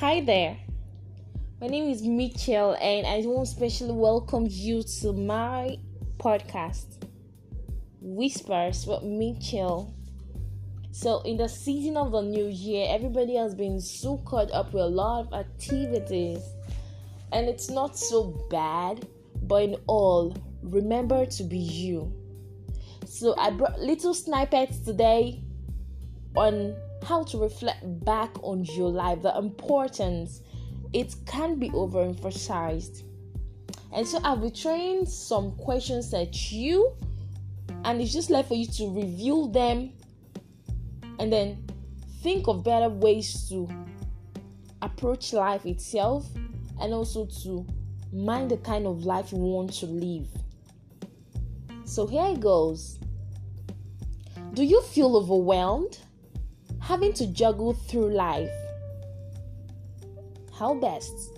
Hi there. My name is Mitchell, and I want to specially welcome you to my podcast, Whispers with Mitchell. So, in the season of the new year, everybody has been so caught up with a lot of activities, and it's not so bad, but in all, remember to be you. So, I brought little snippets today on how to reflect back on your life, the importance. It can be overemphasized. And so I'll be some questions at you, and it's just left for you to review them and then think of better ways to approach life itself and also to mind the kind of life you want to live. So here it goes. Do you feel overwhelmed? Having to juggle through life. How best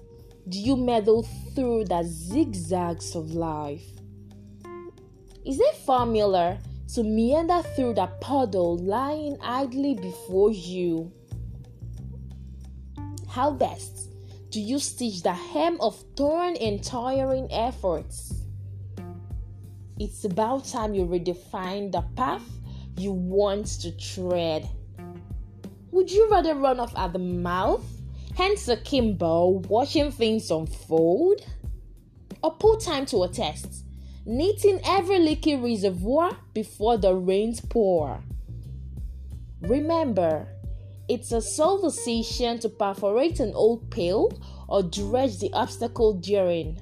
do you meddle through the zigzags of life? Is it familiar to meander through the puddle lying idly before you? How best do you stitch the hem of torn and tiring efforts? It's about time you redefine the path you want to tread. Would you rather run off at the mouth, hence a Kimbo, watching things unfold? Or put time to a test, knitting every leaky reservoir before the rains pour? Remember, it's a sole decision to perforate an old pail or dredge the obstacle during.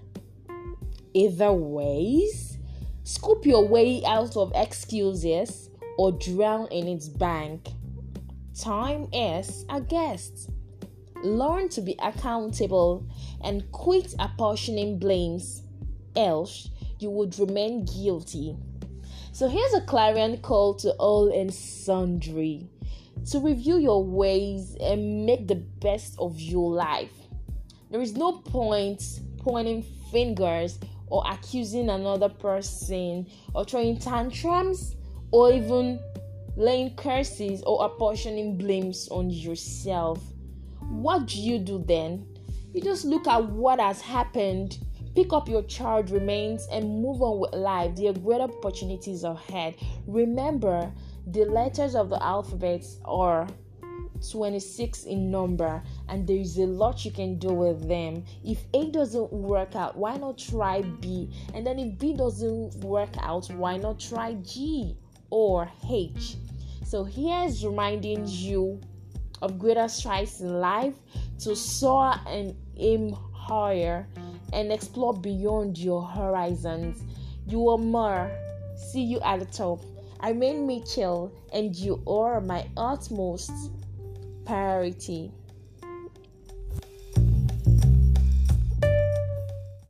Either ways, scoop your way out of excuses or drown in its bank. Time is a guest. Learn to be accountable and quit apportioning blames, else, you would remain guilty. So, here's a clarion call to all and sundry to review your ways and make the best of your life. There is no point pointing fingers or accusing another person or throwing tantrums or even laying curses or apportioning blames on yourself. What do you do then? You just look at what has happened, pick up your child remains, and move on with life. There are great opportunities ahead. Remember, the letters of the alphabet are 26 in number and there is a lot you can do with them if a doesn't work out why not try b and then if b doesn't work out why not try g or h so here's reminding you of greater strides in life to soar and aim higher and explore beyond your horizons. You are more. See you at the top. I remain Mitchell, and you are my utmost priority.